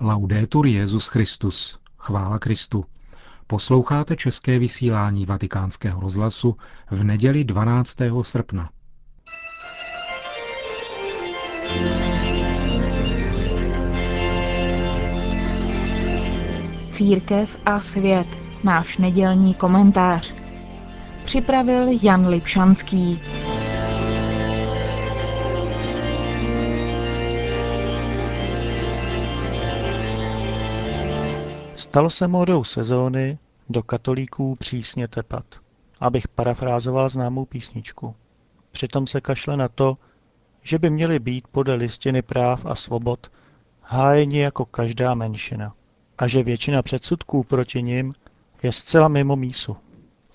Laudetur Jezus Christus. Chvála Kristu. Posloucháte české vysílání Vatikánského rozhlasu v neděli 12. srpna. Církev a svět. Náš nedělní komentář. Připravil Jan Lipšanský. Stalo se módou sezóny do katolíků přísně tepat, abych parafrázoval známou písničku. Přitom se kašle na to, že by měli být podle listiny práv a svobod hájeni jako každá menšina a že většina předsudků proti nim je zcela mimo mísu.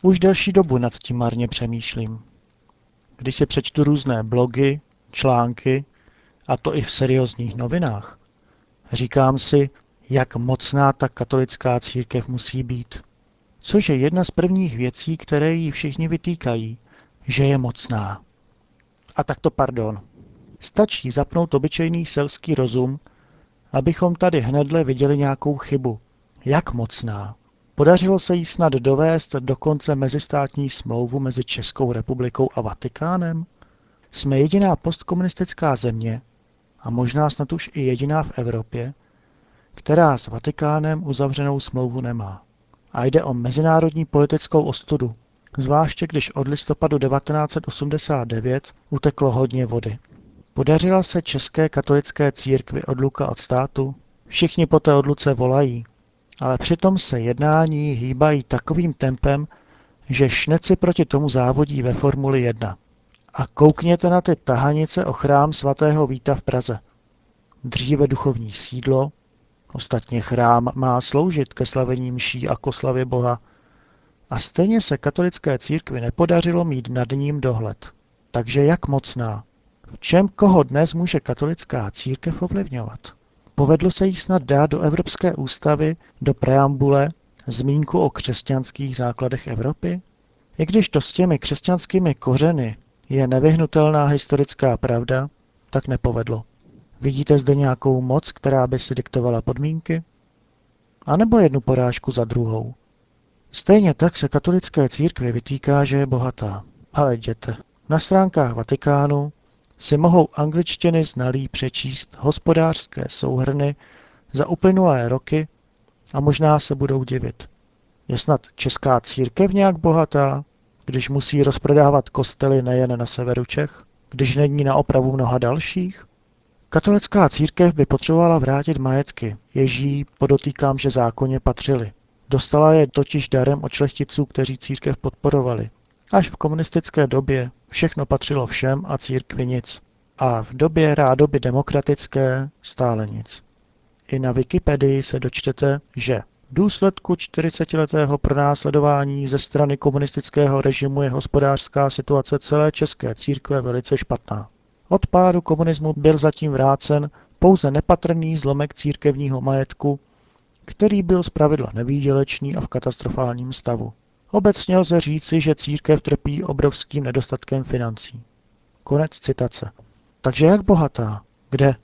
Už delší dobu nad tím marně přemýšlím. Když si přečtu různé blogy, články, a to i v seriózních novinách, říkám si, jak mocná ta katolická církev musí být. Což je jedna z prvních věcí, které jí všichni vytýkají, že je mocná. A tak to pardon. Stačí zapnout obyčejný selský rozum, abychom tady hnedle viděli nějakou chybu. Jak mocná. Podařilo se jí snad dovést dokonce mezistátní smlouvu mezi Českou republikou a Vatikánem? Jsme jediná postkomunistická země, a možná snad už i jediná v Evropě, která s Vatikánem uzavřenou smlouvu nemá. A jde o mezinárodní politickou ostudu, zvláště když od listopadu 1989 uteklo hodně vody. Podařila se české katolické církvi odluka od státu? Všichni po té odluce volají, ale přitom se jednání hýbají takovým tempem, že šneci proti tomu závodí ve Formuli 1. A koukněte na ty tahanice o chrám svatého Víta v Praze. Dříve duchovní sídlo, Ostatně chrám má sloužit ke slavení mší a koslavě Boha. A stejně se katolické církvi nepodařilo mít nad ním dohled. Takže jak mocná? V čem koho dnes může katolická církev ovlivňovat? Povedlo se jí snad dát do Evropské ústavy, do preambule, zmínku o křesťanských základech Evropy? I když to s těmi křesťanskými kořeny je nevyhnutelná historická pravda, tak nepovedlo. Vidíte zde nějakou moc, která by si diktovala podmínky? A nebo jednu porážku za druhou? Stejně tak se katolické církvi vytýká, že je bohatá. Ale jděte. Na stránkách Vatikánu si mohou angličtiny znalí přečíst hospodářské souhrny za uplynulé roky a možná se budou divit. Je snad česká církev nějak bohatá, když musí rozprodávat kostely nejen na severu Čech, když není na opravu mnoha dalších? Katolická církev by potřebovala vrátit majetky, ježí podotýkám, že zákonně patřily. Dostala je totiž darem od šlechticů, kteří církev podporovali. Až v komunistické době všechno patřilo všem a církvi nic. A v době rádoby demokratické stále nic. I na Wikipedii se dočtete, že v důsledku 40-letého pronásledování ze strany komunistického režimu je hospodářská situace celé české církve velice špatná. Od pádu komunismu byl zatím vrácen pouze nepatrný zlomek církevního majetku, který byl zpravidla nevýdělečný a v katastrofálním stavu. Obecně lze říci, že církev trpí obrovským nedostatkem financí. Konec citace. Takže jak bohatá? Kde?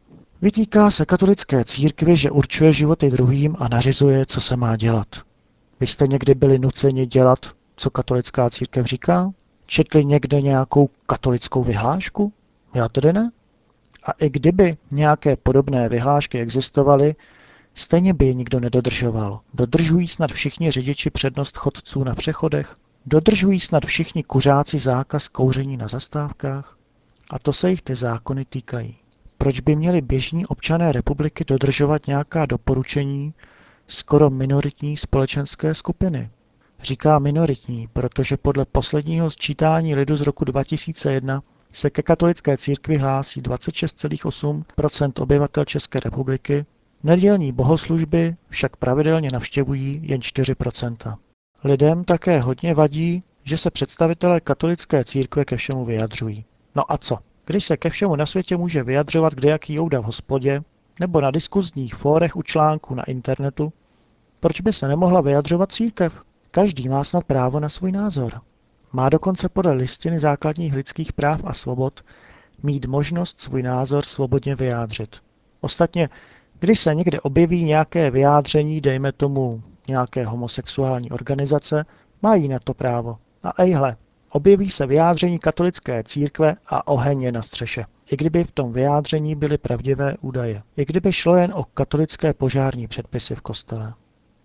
Vytýká se katolické církvi, že určuje životy druhým a nařizuje, co se má dělat. Vy jste někdy byli nuceni dělat, co katolická církev říká? Četli někde nějakou katolickou vyhlášku? Já tedy ne. A i kdyby nějaké podobné vyhlášky existovaly, stejně by je nikdo nedodržoval. Dodržují snad všichni řidiči přednost chodců na přechodech? Dodržují snad všichni kuřáci zákaz kouření na zastávkách? A to se jich ty zákony týkají. Proč by měli běžní občané republiky dodržovat nějaká doporučení skoro minoritní společenské skupiny? Říká minoritní, protože podle posledního sčítání lidu z roku 2001 se ke katolické církvi hlásí 26,8% obyvatel České republiky, nedělní bohoslužby však pravidelně navštěvují jen 4% Lidem také hodně vadí, že se představitelé katolické církve ke všemu vyjadřují. No a co? Když se ke všemu na světě může vyjadřovat kdejaký jouda v hospodě, nebo na diskuzních fórech u článku na internetu, proč by se nemohla vyjadřovat církev? Každý má snad právo na svůj názor. Má dokonce podle listiny základních lidských práv a svobod mít možnost svůj názor svobodně vyjádřit. Ostatně Když se někde objeví nějaké vyjádření, dejme tomu nějaké homosexuální organizace, mají na to právo. A ejhle, objeví se vyjádření katolické církve a oheň je na střeše. I kdyby v tom vyjádření byly pravdivé údaje. I kdyby šlo jen o katolické požární předpisy v kostele.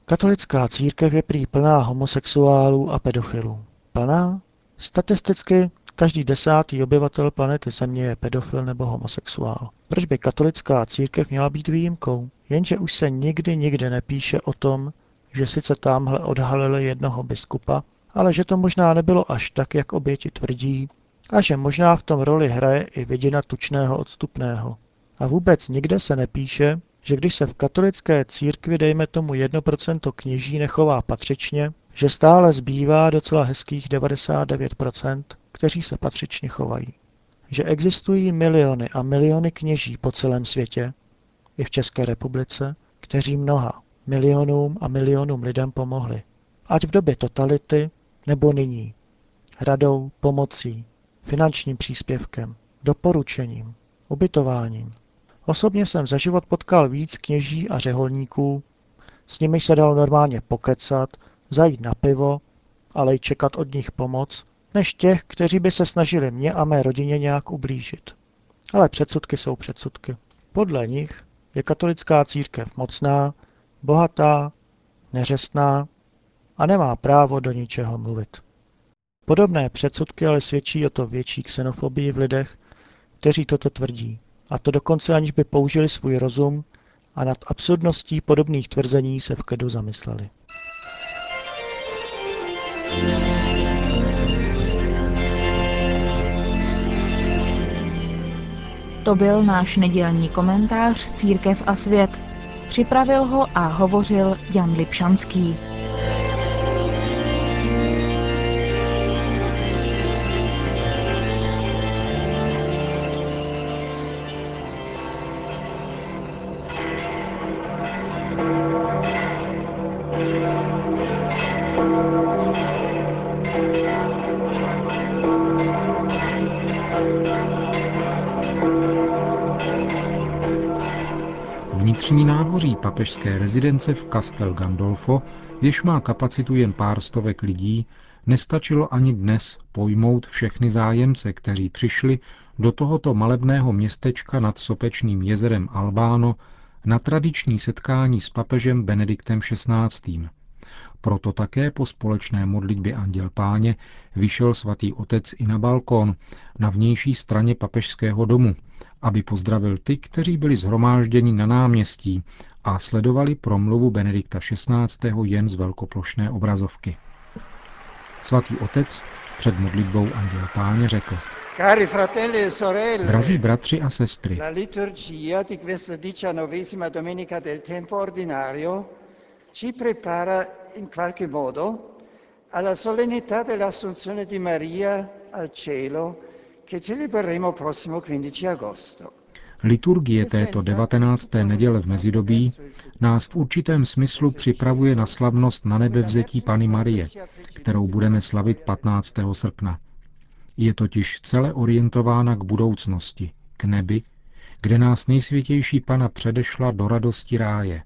Katolická církev je prý plná homosexuálů a pedofilů. Plná? Statisticky každý desátý obyvatel planety Země je pedofil nebo homosexuál. Proč by katolická církev měla být výjimkou? Jenže už se nikdy nikde nepíše o tom, že sice tamhle odhalili jednoho biskupa, ale že to možná nebylo až tak, jak oběti tvrdí, a že možná v tom roli hraje i vidina tučného odstupného. A vůbec nikde se nepíše, že když se v katolické církvi dejme tomu 1% kněží nechová patřičně, že stále zbývá docela hezkých 99%, kteří se patřičně chovají. Že existují miliony a miliony kněží po celém světě, i v České republice, kteří mnoha, milionům a milionům lidem pomohli. Ať v době totality, nebo nyní. Radou, pomocí, finančním příspěvkem, doporučením, ubytováním. Osobně jsem za život potkal víc kněží a řeholníků, s nimi se dalo normálně pokecat, zajít na pivo, ale i čekat od nich pomoc, než těch, kteří by se snažili mě a mé rodině nějak ublížit. Ale předsudky jsou předsudky. Podle nich je katolická církev mocná, bohatá, neřestná a nemá právo do ničeho mluvit. Podobné předsudky ale svědčí o to větší xenofobii v lidech, kteří toto tvrdí, a to dokonce aniž by použili svůj rozum a nad absurdností podobných tvrzení se v klidu zamysleli. To byl náš nedělní komentář Církev a svět. Připravil ho a hovořil Jan Lipšanský. Vnitřní nádvoří papežské rezidence v Castel Gandolfo, jež má kapacitu jen pár stovek lidí, nestačilo ani dnes pojmout všechny zájemce, kteří přišli do tohoto malebného městečka nad sopečným jezerem Albáno na tradiční setkání s papežem Benediktem XVI. Proto také po společné modlitbě Anděl Páně vyšel svatý otec i na balkón na vnější straně papežského domu, aby pozdravil ty, kteří byli zhromážděni na náměstí a sledovali promluvu Benedikta XVI. jen z velkoplošné obrazovky. Svatý otec před modlitbou Anděl Páně řekl, Cari fratelli e sorelle, Drazí bratři a sestry, la liturgia di questa diciannovesima domenica del tempo ordinario ci prepara in qualche modo alla solennità dell'Assunzione di Maria al cielo che celebreremo prossimo 15 agosto. liturgie této 19. neděle v mezidobí nás v určitém smyslu připravuje na slavnost na nebe vzetí Pany Marie, kterou budeme slavit 15. srpna. Je totiž celé orientována k budoucnosti, k nebi, kde nás nejsvětější Pana předešla do radosti ráje.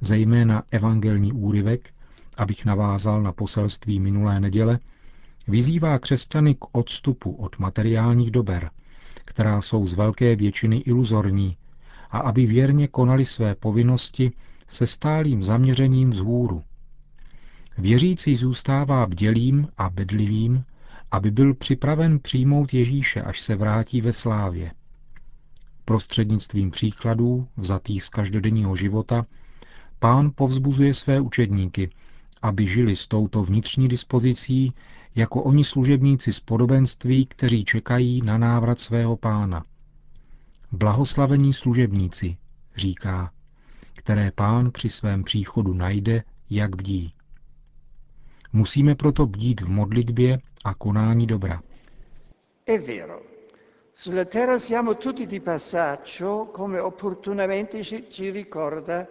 Zejména evangelní úryvek, abych navázal na poselství minulé neděle, vyzývá křesťany k odstupu od materiálních dober, která jsou z velké většiny iluzorní, a aby věrně konali své povinnosti se stálým zaměřením vzhůru. Věřící zůstává bdělým a bedlivým, aby byl připraven přijmout Ježíše, až se vrátí ve slávě. Prostřednictvím příkladů, vzatých z každodenního života, pán povzbuzuje své učedníky, aby žili s touto vnitřní dispozicí jako oni služebníci z podobenství, kteří čekají na návrat svého pána. Blahoslavení služebníci, říká, které pán při svém příchodu najde, jak bdí. Musíme proto bdít v modlitbě a konání dobra. È vero, sulla terra siamo tutti di passaggio, come opportunamente ci, ricorda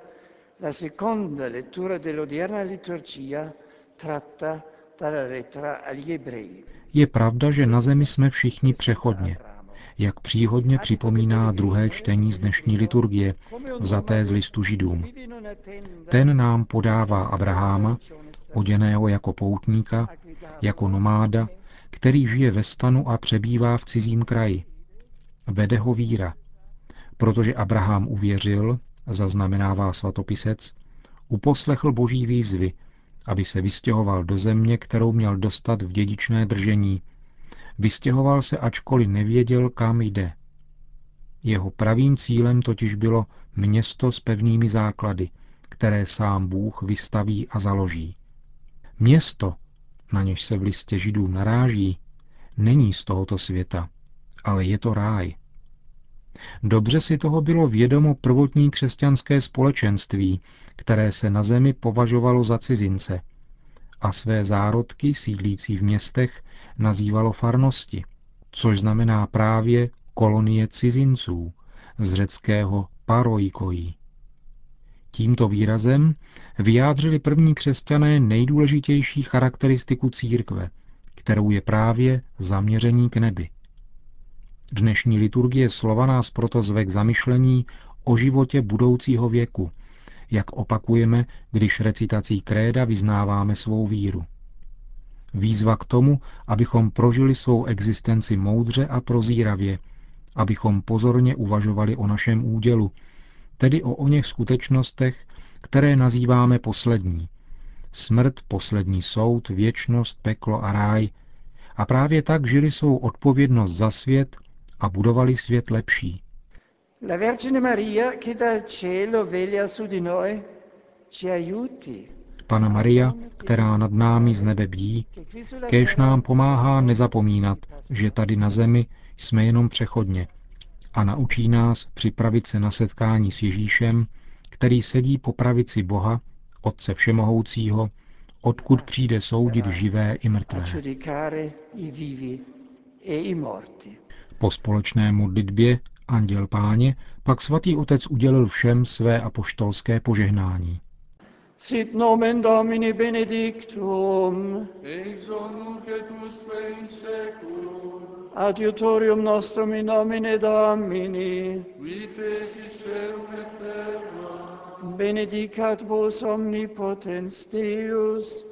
la seconda lettura dell'odierna liturgia tratta dalla lettera agli ebrei. Je pravda, že na zemi jsme všichni přechodně, jak příhodně připomíná druhé čtení z dnešní liturgie, vzaté z listu židům. Ten nám podává Abraháma, oděného jako poutníka, jako nomáda, který žije ve stanu a přebývá v cizím kraji. Vede ho víra, protože Abraham uvěřil, zaznamenává svatopisec, uposlechl boží výzvy, aby se vystěhoval do země, kterou měl dostat v dědičné držení. Vystěhoval se, ačkoliv nevěděl, kam jde. Jeho pravým cílem totiž bylo město s pevnými základy, které sám Bůh vystaví a založí. Město, na něž se v listě židů naráží, není z tohoto světa, ale je to ráj. Dobře si toho bylo vědomo prvotní křesťanské společenství, které se na zemi považovalo za cizince a své zárodky sídlící v městech nazývalo farnosti, což znamená právě kolonie cizinců, z řeckého paroikojí. Tímto výrazem vyjádřili první křesťané nejdůležitější charakteristiku církve, kterou je právě zaměření k nebi. Dnešní liturgie slova nás proto zve k zamyšlení o životě budoucího věku, jak opakujeme, když recitací kréda vyznáváme svou víru. Výzva k tomu, abychom prožili svou existenci moudře a prozíravě, abychom pozorně uvažovali o našem údělu, tedy o oněch skutečnostech, které nazýváme poslední. Smrt, poslední soud, věčnost, peklo a ráj. A právě tak žili svou odpovědnost za svět a budovali svět lepší. La Vergine Maria, che dal cielo veglia su di noi, ci aiuti. Pana Maria, která nad námi z nebe bdí, kéž nám pomáhá nezapomínat, že tady na zemi jsme jenom přechodně a naučí nás připravit se na setkání s Ježíšem, který sedí po pravici Boha, Otce Všemohoucího, odkud přijde soudit živé i mrtvé. Po společné modlitbě Anděl Páně pak svatý otec udělil všem své apoštolské požehnání. Sit nomen Domini benedictum. Ex et usque in seculum. Adiutorium nostrum in nomine Domini. Qui feci celum et terra. Benedicat vos omnipotens Deus,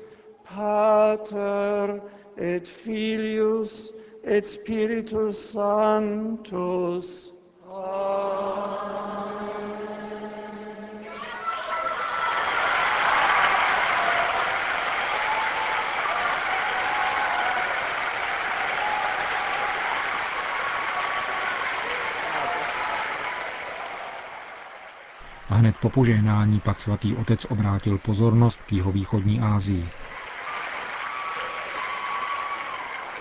Pater et Filius et Spiritus Sanctus. A hned po požehnání pak svatý otec obrátil pozornost k jihovýchodní Ázii.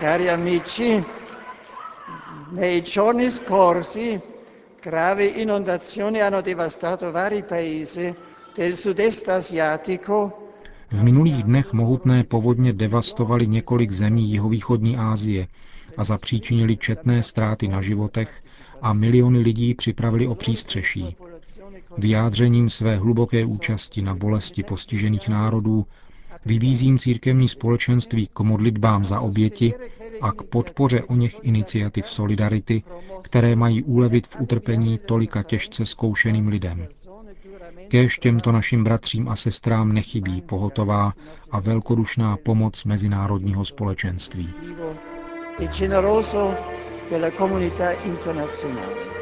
Cari amici, nei giorni scorsi gravi inondazioni hanno devastato vari paesi del sud-est asiatico V minulých dnech mohutné povodně devastovaly několik zemí jihovýchodní Asie a zapříčinili četné ztráty na životech a miliony lidí připravili o přístřeší. Vyjádřením své hluboké účasti na bolesti postižených národů vybízím církevní společenství k modlitbám za oběti a k podpoře o něch iniciativ solidarity, které mají ulevit v utrpení tolika těžce zkoušeným lidem. Kéž těmto našim bratřím a sestrám nechybí pohotová a velkodušná pomoc mezinárodního společenství. e generoso della comunità internazionale.